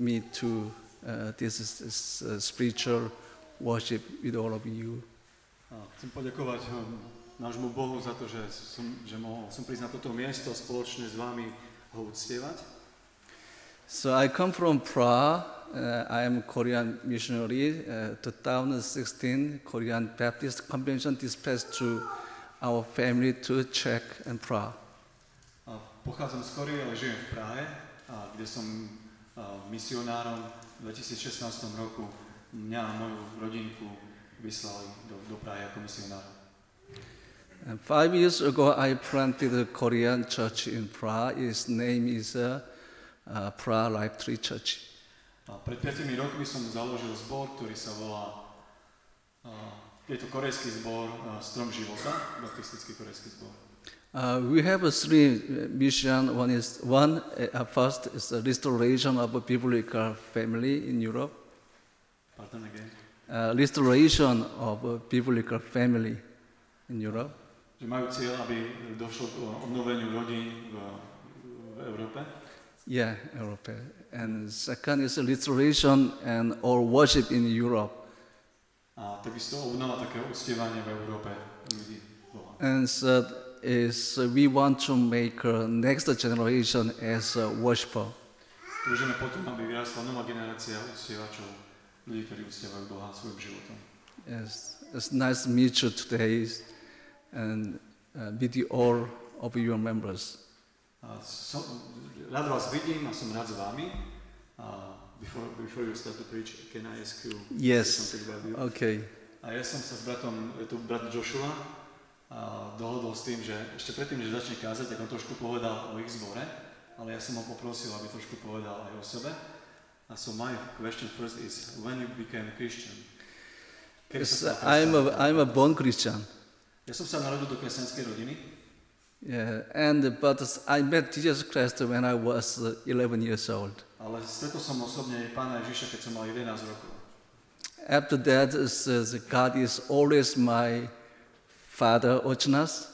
me to uh, this, is, this uh, spiritual worship with all of you. A chcem poďakovať um, nášmu Bohu za to, že som, že mohol som prísť na toto miesto spoločne s vami ho uctievať. So I come from Prague. Uh, I am a Korean missionary. Uh, 2016 Korean Baptist Convention dispatched to our family to Czech and Prague. A pochádzam z Korie, ale žijem v Prahe, a kde som misionárom v 2016 roku. Mňa a moju rodinku vyslali do, do Prahy ako misionára. Five years ago, I planted a Korean church in Prague. Its name is uh, uh, Prague Life Tree Church. A pred 5 rokmi som založil zbor, ktorý sa volá, a, je to korejský zbor a, Strom života, baptistický korejský zbor. Uh, we have a three uh, mission. One is one. Uh, first is the restoration of a biblical family in Europe. Pardon again. Uh, restoration of a biblical family in Europe. Že majú cieľ, aby došlo k obnoveniu rodín v, v Európe. Yeah, Europe. And second is restoration and or worship in Europe. A takisto obnova takého uctievania v Európe ľudí. And third is uh, we want to make uh, next generation as a worshiper. Túžime potom, aby vyrastla nová generácia uctievačov, ľudí, ktorí uctievajú Boha svojim životom. Yes, it's nice to meet you today and uh, with you all of your members. A som, rád vás vidím a som rád s vami. A before, before you start to preach, can I ask you Yes. something about you? Okay. A ja som sa s bratom, je tu brat Joshua, dohodol s tým, že ešte predtým, než začne kázať, tak on trošku povedal o ich zbore, ale ja som ho poprosil, aby trošku povedal aj o sebe. A so my question first is, when you became a Christian? Yes, I'm a, I'm a born Christian. Ja som sa narodil do kresťanskej rodiny, Yeah, and but I met Jesus Christ when I was uh, 11 years old. ale stretol som osobne pána Ježiša, keď som mal 11 rokov. After that, is, uh, God is always my Father, Ochanas.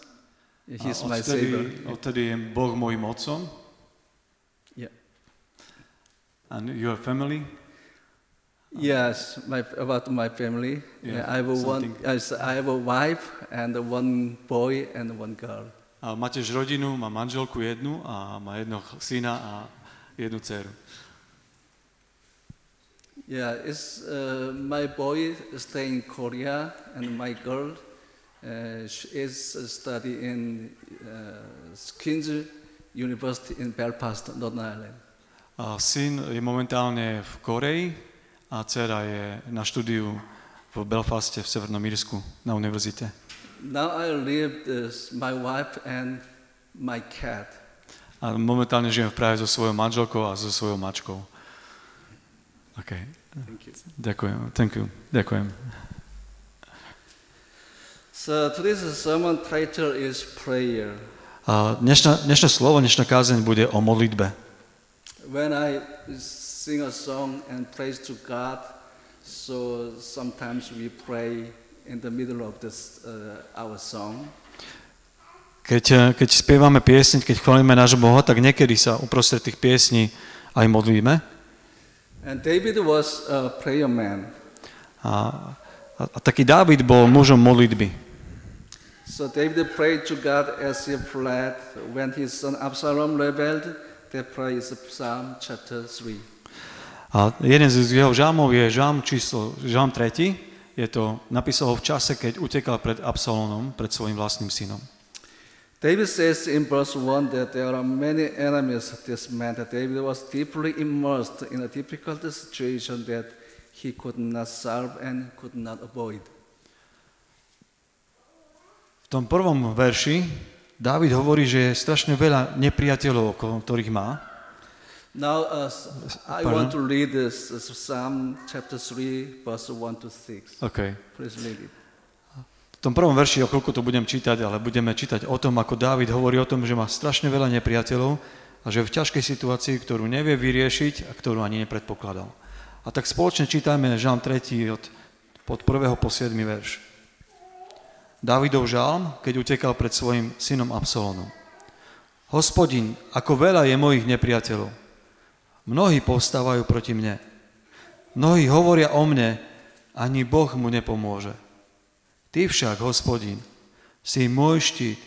He's a my Savior. odtedy je Boh môjim otcom. Yeah. And your family? Yes, my, about my family. Yeah, I have one. I have a wife and one boy and one girl. A má tiež rodinu, má manželku jednu a má jednoho syna a jednu dceru. Yeah, it's uh, my boy stay in Korea and my girl is uh, study in uh, University in Belfast, Northern Ireland. A syn je momentálne v Koreji a dcera je na štúdiu v Belfaste v Severnom Írsku na univerzite. Now I live with my wife and my cat. A momentálne žijem v Prahe so svojou manželkou a so svojou mačkou. OK. Thank you. Ďakujem. Thank you. Ďakujem. So today's sermon title is prayer. A dnešná, dnešné slovo, dnešná kázeň bude o modlitbe. When I sing a song and praise to God, so sometimes we pray in the middle of this uh, our song. Keď, eh, keď spievame piesň, keď chválime nášho Boha, tak niekedy sa uprostred tých piesní aj modlíme. And David was a prayer man. A, a, a taký Dávid bol mužom modlitby. So David prayed to God as he fled when his son Absalom rebelled. That prayer is Psalm chapter 3. A jeden z jeho žalmov je žalm číslo, žalm 3. Je to, napísal ho v čase, keď utekal pred Absalonom, pred svojim vlastným synom. David says in verse 1 that there are many enemies this man, that David was deeply immersed in a difficult situation that he could not solve and could not avoid. V tom prvom verši Dávid hovorí, že je strašne veľa nepriateľov, okolo ktorých má. Now, uh, I Pardon? want to read this, this Psalm chapter 3, verse 1 to 6. Okay. Please read it. V tom prvom verši, o chvíľku to budem čítať, ale budeme čítať o tom, ako Dávid hovorí o tom, že má strašne veľa nepriateľov a že je v ťažkej situácii, ktorú nevie vyriešiť a ktorú ani nepredpokladal. A tak spoločne čítajme žalm 3 od, od 1. po 7. verš. Dávidov žalm, keď utekal pred svojim synom Absalonom. Hospodin, ako veľa je mojich nepriateľov. Mnohí povstávajú proti mne. Mnohí hovoria o mne, ani Boh mu nepomôže. Ty však, hospodin, si môj štít,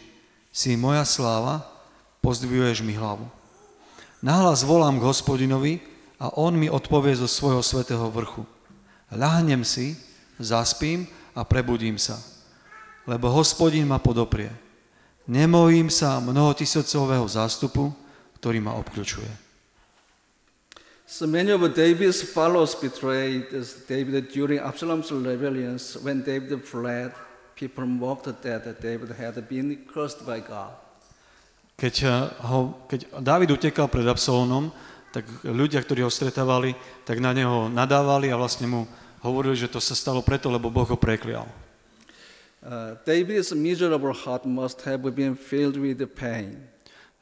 si moja sláva, pozdvihuješ mi hlavu. Nahlas volám k hospodinovi a on mi odpovie zo svojho svetého vrchu. Ľahnem si, zaspím a prebudím sa, lebo hospodin ma podoprie. Nemojím sa mnohotisícového zástupu, ktorý ma obklúčuje. So many of David's followers betrayed David during Absalom's rebellions. When David fled, people mocked that David had been cursed by God. Keď, eh, ho, keď Dávid utekal pred Absalónom, tak ľudia, ktorí ho stretávali, tak na neho nadávali a vlastne mu hovorili, že to sa stalo preto, lebo Boh ho preklial. Uh, David's miserable heart must have been filled with pain.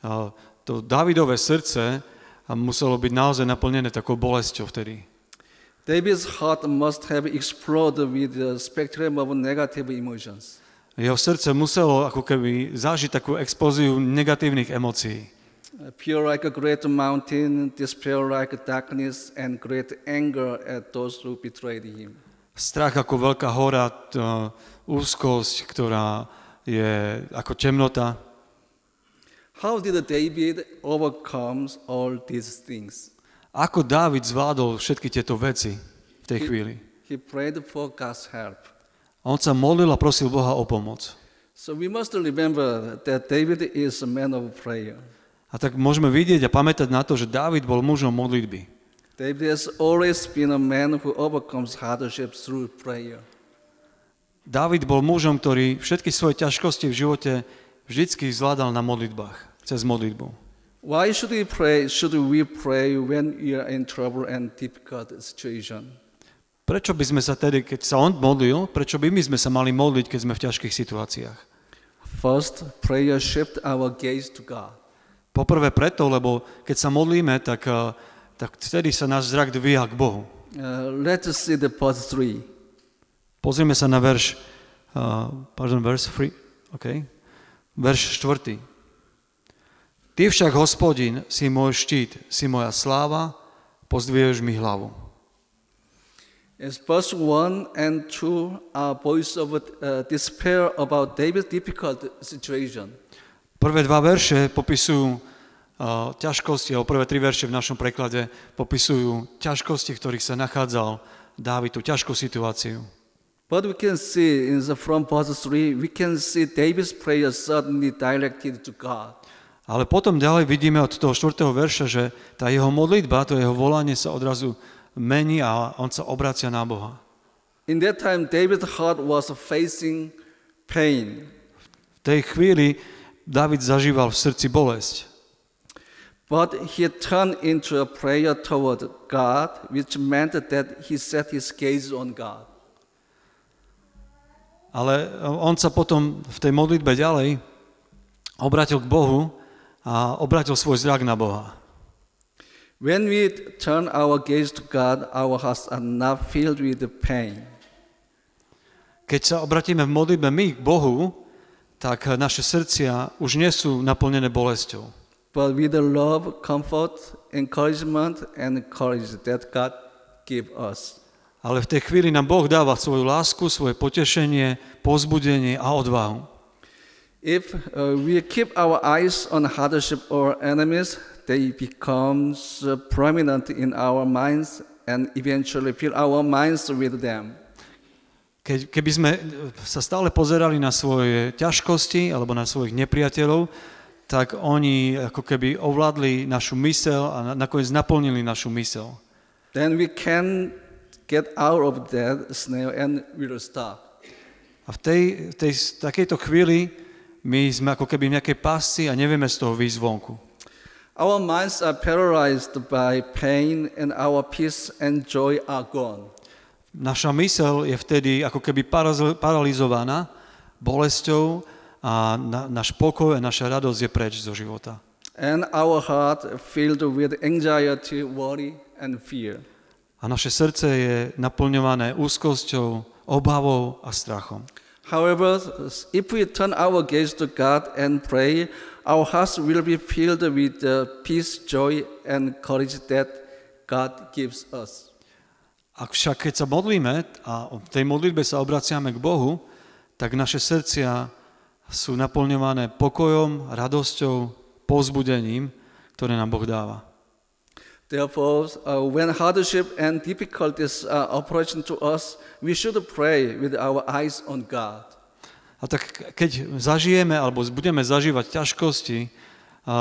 A to Dávidové srdce a muselo byť naozaj naplnené takou bolesťou vtedy. David's heart must have exploded with the spectrum of negative emotions. Jeho srdce muselo ako keby zažiť takú expóziu negatívnych emócií. Uh, Pure like a great mountain, despair like darkness, and great anger at those who betrayed him. Strach ako veľká hora, t- úzkosť, ktorá je ako temnota. How did David overcome all these things? Ako Dávid zvládol všetky tieto veci v tej chvíli? He prayed for God's help. A on sa modlil a prosil Boha o pomoc. So we must remember that David is a man of prayer. A tak môžeme vidieť a pamätať na to, že Dávid bol mužom modlitby. David has always been a man who overcomes hardships through prayer. Dávid bol mužom, ktorý všetky svoje ťažkosti v živote vždycky zvládal na modlitbách, cez modlitbu. Why should we pray? Should we pray when we are in trouble and difficult situation? Prečo by sme sa tedy, keď sa on modlil, prečo by my sme sa mali modliť, keď sme v ťažkých situáciách? First, prayer shift our gaze to God. Poprvé preto, lebo keď sa modlíme, tak, eh, tak vtedy sa náš zrak dvíha k Bohu. Uh, let's see the part three. Pozrieme sa na verš, uh, pardon, verš 3, okay. Verš 4. Ty však, hospodin, si môj štít, si moja sláva, pozdvieš mi hlavu. As verse 1 and 2 are voice of uh, despair about David's difficult situation. Prvé dva verše popisujú uh, ťažkosti, alebo prvé tri verše v našom preklade popisujú ťažkosti, v ktorých sa nachádzal Dávid, tú ťažkú situáciu. But we can see in the from verse 3, we can see David's prayer suddenly directed to God. Ale potom ďalej vidíme od toho 4. verša, že tá jeho modlitba, to jeho volanie sa odrazu mení a on sa obracia na Boha. In that time, David's heart was facing pain. V tej chvíli David zažíval v srdci bolesť. But he turned into a prayer toward God, which meant that he set his gaze on God. Ale on sa potom v tej modlitbe ďalej obratil k Bohu a obratil svoj zrak na Boha. When we turn our gaze to God, our hearts are not filled with pain. Keď sa obratíme v modlitbe my k Bohu, tak naše srdcia už nie sú naplnené bolesťou. but with the love, comfort, encouragement, and courage that God give us. Ale v tej chvíli nám Boh dáva svoju lásku, svoje potešenie, pozbudenie a odvahu. If uh, we keep our eyes on hardship or enemies, they become uh, prominent in our minds and eventually fill our minds with them. Keď, keby sme sa stále pozerali na svoje ťažkosti alebo na svojich nepriateľov, tak oni ako keby ovládli našu mysel a na- nakoniec naplnili našu mysel. Then we can get out of that snare and we'll stop. A v tej, tej takejto chvíli my sme ako keby v nejakej pásci a nevieme z toho výjsť vonku. Our minds are paralyzed by pain and our peace and joy are gone. Naša mysel je vtedy ako keby paralizovaná bolesťou a na, náš pokoj a naša radosť je preč zo života. And our heart filled with anxiety, worry, and fear. A naše srdce je naplňované úzkosťou, obavou a strachom. However, if we turn our gaze to God and pray, our hearts will be filled with the peace, joy, and courage that God gives us. Ak však keď sa modlíme a v tej modlitbe sa obraciame k Bohu, tak naše srdcia sú naplňované pokojom, radosťou, pozbudením, ktoré nám Boh dáva. Therefore, uh, when hardship and difficulties are approaching to us, we should pray with our eyes on God. A tak keď zažijeme alebo budeme zažívať ťažkosti, a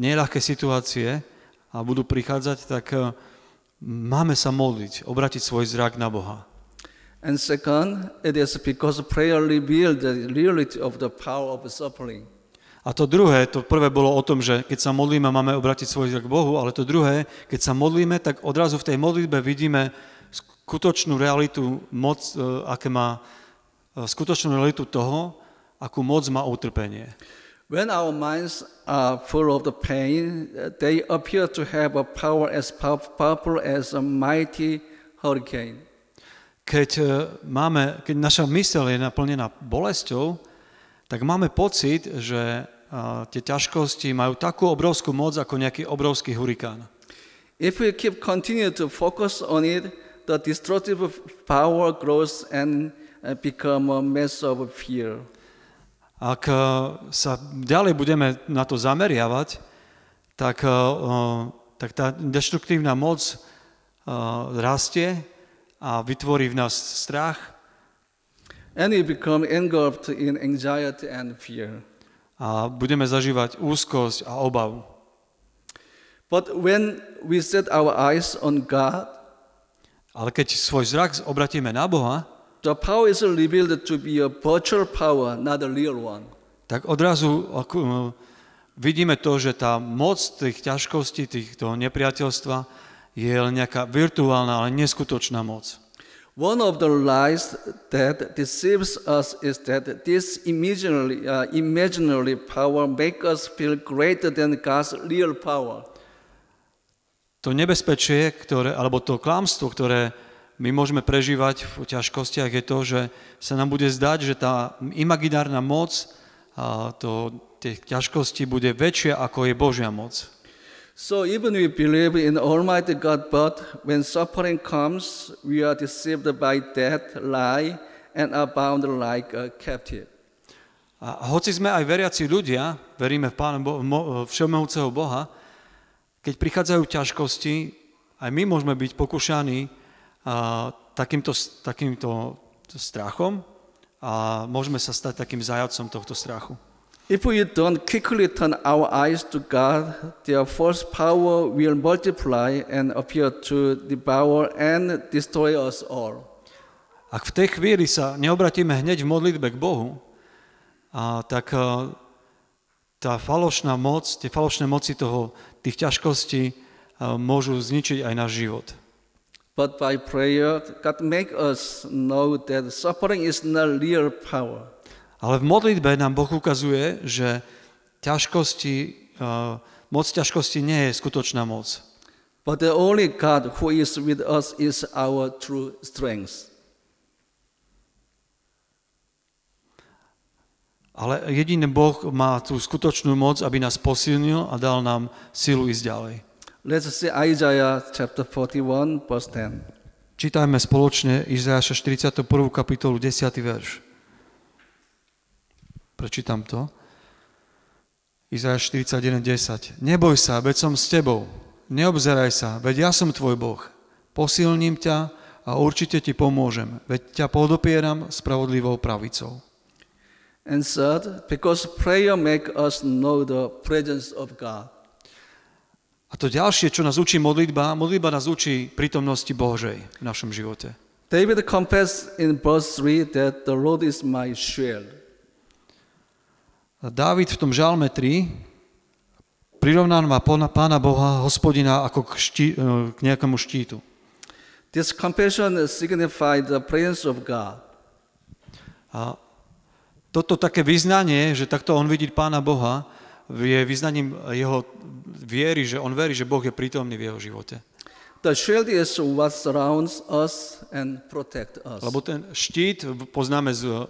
neľahké situácie a budú prichádzať, tak uh, máme sa modliť, obratiť svoj zrak na Boha. And second, it is because prayer reveals the reality of the power of suffering. A to druhé, to prvé bolo o tom, že keď sa modlíme, máme obratiť svoj zrak k Bohu, ale to druhé, keď sa modlíme, tak odrazu v tej modlitbe vidíme skutočnú realitu moc, e, aké má e, skutočnú realitu toho, akú moc má utrpenie. When our minds are full of the pain, they appear to have a power as powerful as a mighty hurricane. Keď, e, máme, keď naša myseľ je naplnená bolesťou, tak máme pocit, že tie ťažkosti majú takú obrovskú moc ako nejaký obrovský hurikán. If we keep continue to focus on it, the destructive power grows and uh, become a mess of fear. Ak uh, sa ďalej budeme na to zameriavať, tak, uh, tak tá deštruktívna moc rastie a vytvorí v nás strach. And we become engulfed in anxiety and fear a budeme zažívať úzkosť a obavu. But when we set our eyes on God, ale keď svoj zrak obratíme na Boha, the power is revealed to be a virtual power, not a real one. Tak odrazu ako, vidíme to, že tá moc tých ťažkostí, týchto nepriateľstva je len nejaká virtuálna, ale neskutočná moc. One of the lies that deceives us is that this imaginary, uh, imaginary power makes us feel greater than God's real power. To nebezpečie, ktoré, alebo to klamstvo, ktoré my môžeme prežívať v ťažkostiach, je to, že sa nám bude zdať, že tá imaginárna moc a to, tie ťažkosti bude väčšia, ako je Božia moc. So even we believe in Almighty God, but when suffering comes, we are deceived by that lie and are bound like a captive. A hoci sme aj veriaci ľudia, veríme v Pána Bo- Všemohúceho Boha, keď prichádzajú ťažkosti, aj my môžeme byť pokúšaní a, takýmto, takýmto strachom a môžeme sa stať takým zajacom tohto strachu. If we don't quickly turn our eyes to God, their false power will multiply and appear to devour and destroy us all. Ak v tej chvíli sa neobratíme hneď v modlitbe k Bohu, a, tak a, tá falošná moc, tie falošné moci toho, tých ťažkostí a, môžu zničiť aj náš život. But by prayer, God make us know that suffering is not real power. Ale v modlitbe nám Boh ukazuje, že ťažkosti, uh, moc ťažkosti nie je skutočná moc. But the only God who is with us is our true strength. Ale jediný Boh má tú skutočnú moc, aby nás posilnil a dal nám silu ísť ďalej. Let's see Isaiah chapter 41, verse 10. Čítajme spoločne Izajaša 41. kapitolu 10. verš. Prečítam to. Izajáš 41.10. Neboj sa, veď som s tebou. Neobzeraj sa, veď ja som tvoj Boh. Posilním ťa a určite ti pomôžem, veď ťa podopieram spravodlivou pravicou. And third, because prayer make us know the presence of God. A to ďalšie, čo nás učí modlitba, modlitba nás učí prítomnosti Božej v našom živote. David confessed in verse 3 that the Lord is my shield. Dávid v tom žalme 3 prirovnáva pána Boha, hospodina, ako k, ští, e, k nejakému štítu. This compassion signifies the presence of God. A toto také vyznanie, že takto on vidí pána Boha, je vyznaním jeho viery, že on verí, že Boh je prítomný v jeho živote. The shield is what surrounds us and protect us. Lebo ten štít poznáme z,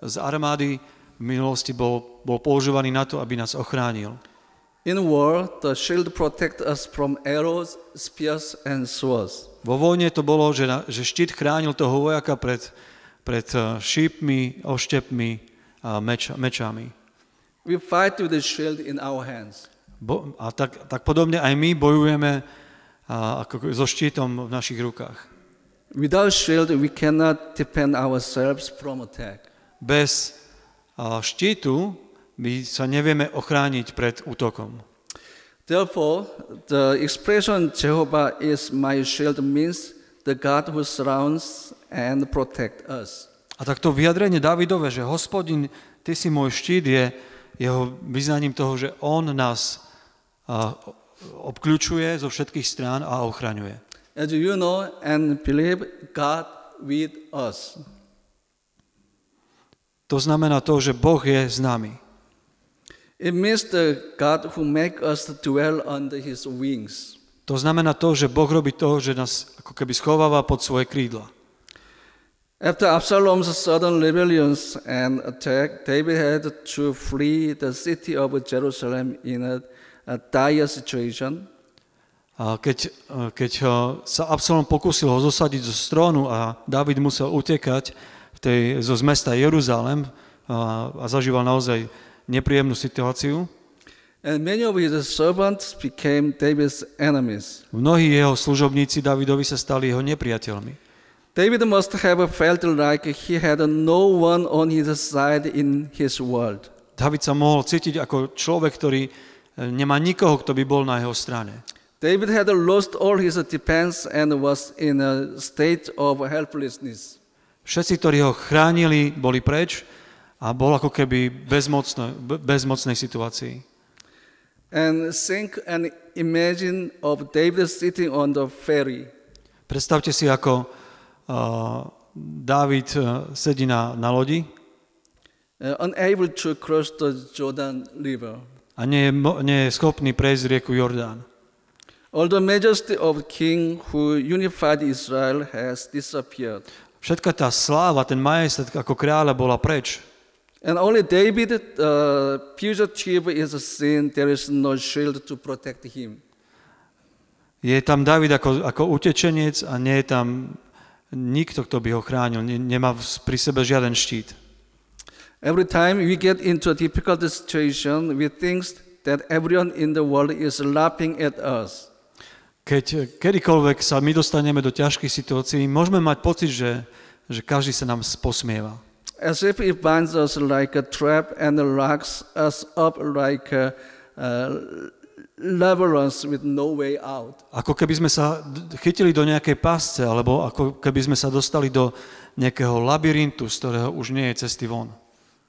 z armády, v minulosti bol, bol používaný na to, aby nás ochránil. In war, the shield protect us from arrows, spears, and swords. Vo vojne to bolo, že, na, že štít chránil toho vojaka pred, pred eh, šípmi, oštepmi a meč, mečami. We fight with the shield in our hands. Bo, a tak, tak podobne aj my bojujeme a, ako, so štítom v našich rukách. Without shield, we cannot defend ourselves from attack. Bez štítu my sa nevieme ochrániť pred útokom. Therefore, the expression Jehovah is my shield means the God who surrounds and protect us. A tak to vyjadrenie Davidove, že hospodin, ty si môj štít, je jeho vyznaním toho, že on nás a, obklúčuje zo všetkých strán a ochraňuje. As you know and believe, God with us. To znamená to, že Boh je s nami. It means the God who make us dwell under his wings. To znamená to, že Boh robí to, že nás ako keby schováva pod svoje krídla. After Absalom's sudden rebellions and attack, David had to flee the city of Jerusalem in a, a dire situation. A keď, keď sa Absalom pokúsil ho zosadiť zo strónu a David musel utekať tej, zo z mesta Jeruzalem a, a zažíval naozaj nepríjemnú situáciu, And many of his servants became David's enemies. mnohí jeho služobníci Davidovi sa stali jeho nepriateľmi. David must have felt like he had no one on his side in his world. David sa mohol cítiť ako človek, ktorý e, nemá nikoho, kto by bol na jeho strane. David had lost all his defense and was in a state of helplessness. Všetci, ktorí ho chránili, boli preč a bol ako keby bezmocno, bezmocnej situácii. And think and imagine of David sitting on the ferry. Predstavte si, ako uh, Dávid uh, sedí na, na lodi uh, unable to cross the Jordan River. a nie je, nie je schopný prejsť rieku Jordán. All the majesty of King who unified Israel has disappeared. Všetka tá sláva, ten majestát ako kráľa bola preč. And only David, uh, fugitive, is seen. There is no shield to protect him. Je tam David ako, ako utečenec a nie je tam nikto, kto by ho chránil. Ne, nemá pri sebe žiaden štít. Every time we get into a difficult situation, we think that everyone in the world is laughing at us. Keď kedykoľvek sa my dostaneme do ťažkých situácií, môžeme mať pocit, že, že každý sa nám posmieva. As if it binds us like a trap and locks us up like a, uh, labyrinth with no way out. Ako keby sme sa chytili do nejakej pásce, alebo ako keby sme sa dostali do nejakého labyrintu, z ktorého už nie je cesty von.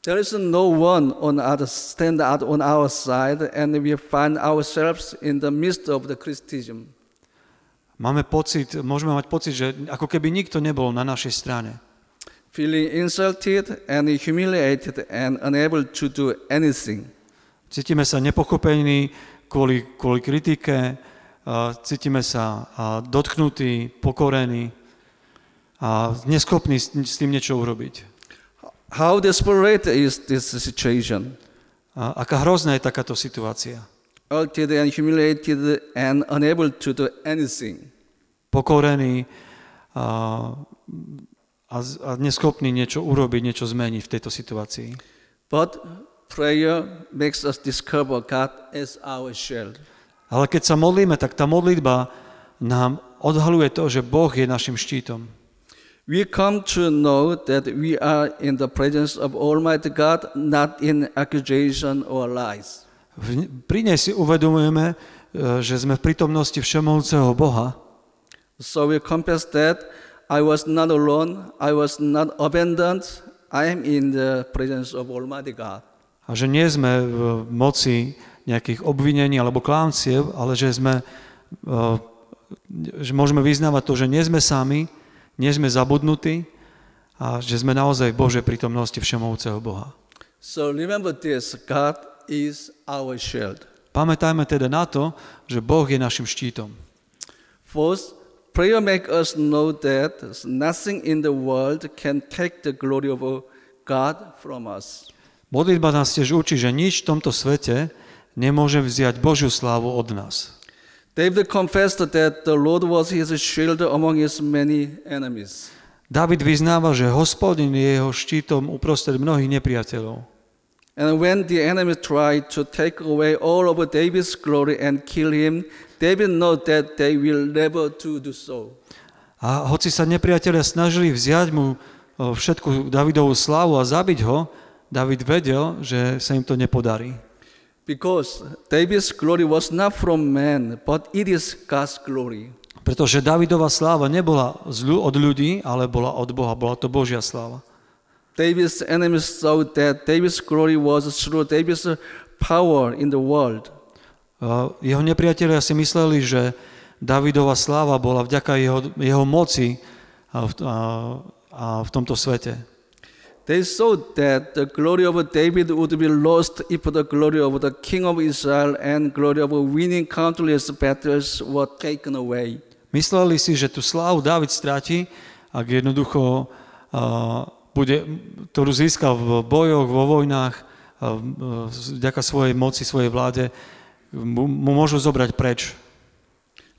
There is no one on other stand out on our side, and we find ourselves in the midst of the criticism. Máme pocit, môžeme mať pocit, že ako keby nikto nebol na našej strane. feeling insulted and humiliated and unable to do anything. Cítime sa nepochopení kvôli, kvôli kritike, cítime sa dotknutí, pokorení a neschopní s, s tým niečo urobiť. How desperate is this situation? A aká hrozná je takáto situácia. Altered and humiliated and unable to do anything. Pokorení a, a, a neschopní niečo urobiť, niečo zmeniť v tejto situácii. But prayer makes us discover God as our shield. Ale keď sa modlíme, tak tá modlitba nám odhaluje to, že Boh je našim štítom. We come to know that we are in the presence of Almighty God, not in accusation or lies. Pri nej si uvedomujeme, e, že sme v prítomnosti všemovúceho Boha So we confess that I was not alone, I was not abandoned, I am in the presence of Almighty God. a že nie sme v moci nejakých obvinení alebo klámciev, ale že sme, e, že môžeme vyznávať to, že nie sme sami, nie sme zabudnutí a že sme naozaj v Božej prítomnosti všemovúceho Boha. So remember this God is our shield. Pamätajme teda na to, že Boh je našim štítom. First, prayer makes us know that nothing in the world can take the glory of God from us. Modlitba nás tiež učí, že nič v tomto svete nemôže vziať Božiu slávu od nás. David confessed that the Lord was his shield among his many enemies. David vyznáva, že hospodin je jeho štítom uprostred mnohých nepriateľov. And when the enemy tried to take away all of David's glory and kill him, David knew that they will never to do so. A hoci sa nepriatelia snažili vziať mu všetku Davidovú slávu a zabiť ho, David vedel, že sa im to nepodarí. Because David's glory was not from man, but it is God's glory. Pretože Davidova sláva nebola od ľudí, ale bola od Boha, bola to Božia sláva. David's enemies thought that David's glory was through David's power in the world. Jeho nepriatelia si mysleli, že Davidova sláva bola vďaka jeho, jeho moci a v, a, a v tomto svete. They thought that the glory of David would be lost if the glory of the king of Israel and glory of winning countless battles were taken away. Mysleli si, že tú slávu David stráti, ak jednoducho a, bude, ktorú získal v bojoch, vo vojnách, vďaka svojej moci, svojej vláde, mu, môžu zobrať preč.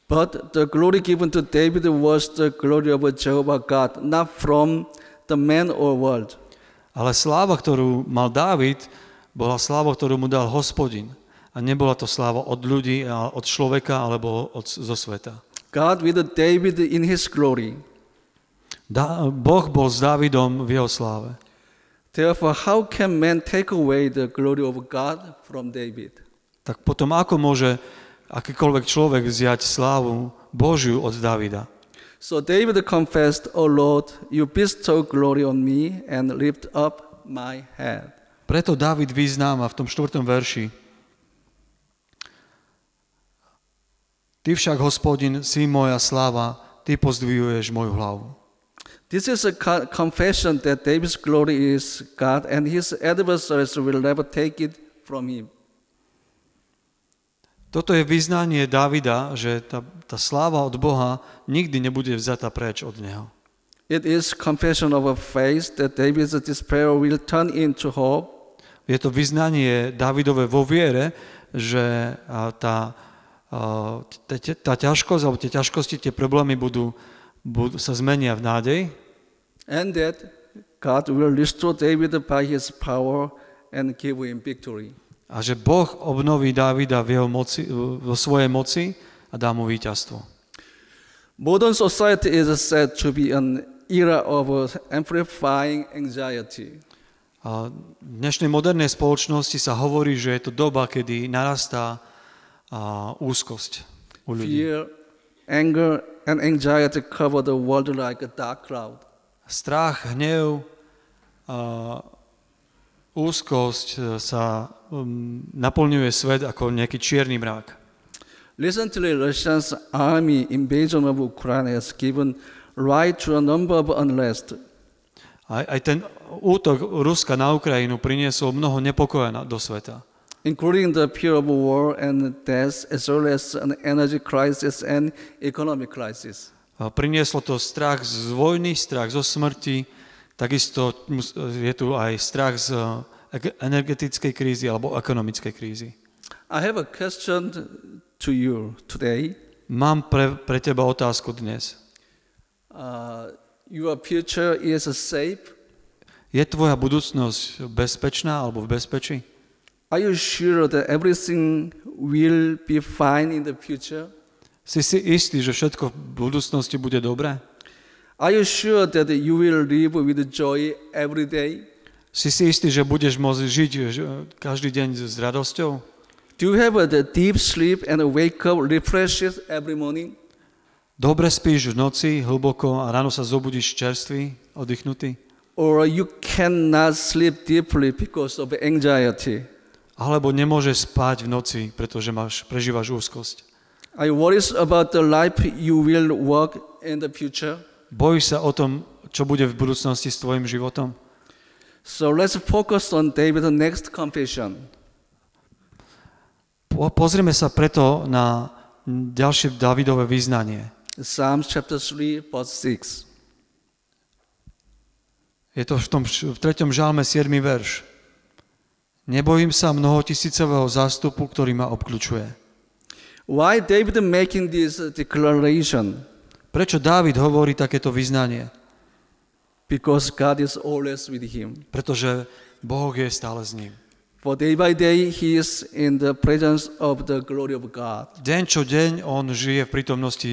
But the glory given to David was the glory of Jehovah God, not from the man or world. Ale sláva, ktorú mal Dávid, bola sláva, ktorú mu dal hospodin. A nebola to sláva od ľudí, od človeka alebo od, zo sveta. God with David in his glory. Da, boh bol s Dávidom v jeho sláve. Therefore, how can man take away the glory of God from David? Tak potom ako môže akýkoľvek človek vziať slávu Božiu od Davida? So David confessed, O Lord, you bestow glory on me and lift up my head. Preto David vyznáva v tom štvrtom verši. Ty však, hospodin, si moja sláva, ty pozdvihuješ moju hlavu. This is a co- confession that David's glory is God and his adversaries will never take it from him. Toto je vyznanie Davida, že tá, tá sláva od Boha nikdy nebude vzatá preč od neho. It is confession of a faith that David's despair will turn into hope. Je to vyznanie Davidové vo viere, že tá, tá, tá ťažkosť, alebo tie ťažkosti, tie problémy budú, budú, sa zmenia v nádej and that God will restore David by his power and give him victory. a že Boh obnoví Davida v jeho moci, vo svojej moci a dá mu víťazstvo. Modern society is said to be an era of amplifying anxiety. A v dnešnej modernej spoločnosti sa hovorí, že je to doba, kedy narastá a, úzkosť u ľudí. Fear, anger, and anxiety cover the world like a dark cloud. Strach, hnev, úzkosť e, sa um, naplňuje svet ako nejaký čierny mrak. Recently, Russia's army invasion of Ukraine has given rise to a number of unrest. Aj, aj ten útok Ruska na Ukrajinu priniesol mnoho nepokoja do sveta. including the fear of war and death, as well as an energy crisis and economic crisis. Prinieslo to strach z vojny, strach zo smrti, takisto je tu aj strach z ege- energetickej krízy alebo ekonomickej krízy. I have a question to you today. Mám pre, pre teba otázku dnes. Uh, your future is safe? Je tvoja budúcnosť bezpečná alebo v bezpečí? Are you sure that everything will be fine in the future? Si si istý, že všetko v budúcnosti bude dobré? Are you sure that you will live with joy every day? Si si istý, že budeš môcť žiť že, každý deň s radosťou? Do you have a deep sleep and wake up refreshed every morning? Dobre spíš v noci, hlboko a ráno sa zobudíš čerstvý, oddychnutý? Or you cannot sleep deeply because of anxiety? Alebo nemôžeš spať v noci, pretože máš, prežívaš úzkosť? Are you worried about the life you will walk in the future? Bojíš sa o tom, čo bude v budúcnosti s tvojim životom? So let's focus on David's next confession. Po, pozrieme sa preto na ďalšie Davidové význanie. Psalms chapter 3, verse 6. Je to v tom v 3. žalme 7. verš. Nebojím sa mnohotisícového zástupu, ktorý ma obklúčuje. Why David making this declaration? Prečo Dávid hovorí takéto vyznanie? Because God is always with him. Pretože Boh je stále s ním. For day by day he is in the presence of the glory of God. Deň čo deň on žije v prítomnosti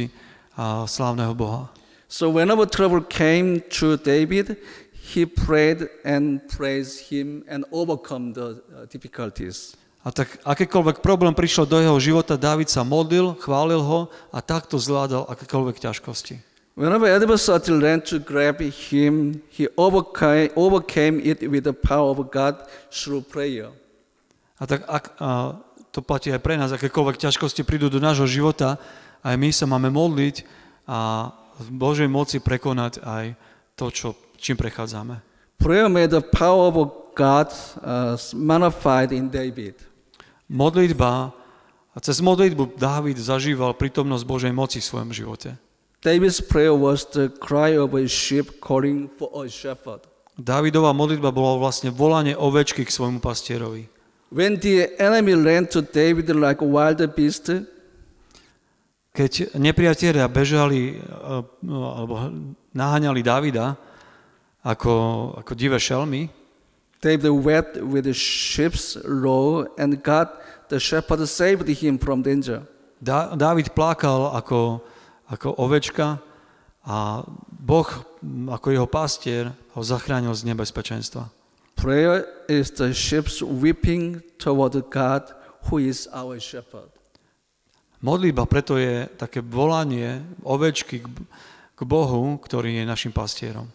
slávneho Boha. So whenever trouble came to David, he prayed and praised him and overcome the uh, difficulties. A tak akékoľvek problém prišiel do jeho života, Dávid sa modlil, chválil ho a takto zvládal akékoľvek ťažkosti. Whenever adversity ran to grab him, he overcame, overcame it with the power of God through prayer. A tak ak, a to platí aj pre nás, akékoľvek ťažkosti prídu do nášho života, aj my sa máme modliť a v Božej moci prekonať aj to, čo, čím prechádzame. Prayer made the power of God uh, magnified in David. Modlitba, a cez modlitbu Dávid zažíval prítomnosť Božej moci v svojom živote. David's prayer was the cry of a sheep calling for a shepherd. Dávidová modlitba bola vlastne volanie ovečky k svojmu pastierovi. When the enemy ran to David like a wild beast, Keď nepriatelia bežali eh, alebo naháňali Davida ako, ako divé šelmy, David wept with the sheep's roar, and God, the shepherd, saved him from danger. Dávid plakal ako, ako ovečka a Boh ako jeho pastier ho zachránil z nebezpečenstva. Prayer is the sheep's weeping toward God, who is our shepherd. Modlitba preto je také volanie ovečky k Bohu, ktorý je našim pastierom.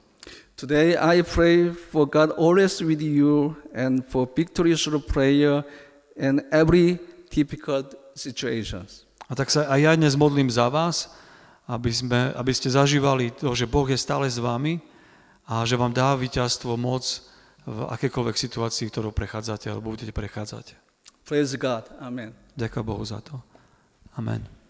Today I pray for God always with you and for victory through prayer in every difficult situations. A tak sa aj ja dnes modlím za vás, aby, sme, aby ste zažívali to, že Boh je stále s vami a že vám dá víťazstvo moc v akékoľvek situácii, ktorou prechádzate alebo budete prechádzať. Praise God. Amen. Ďakujem Bohu za to. Amen.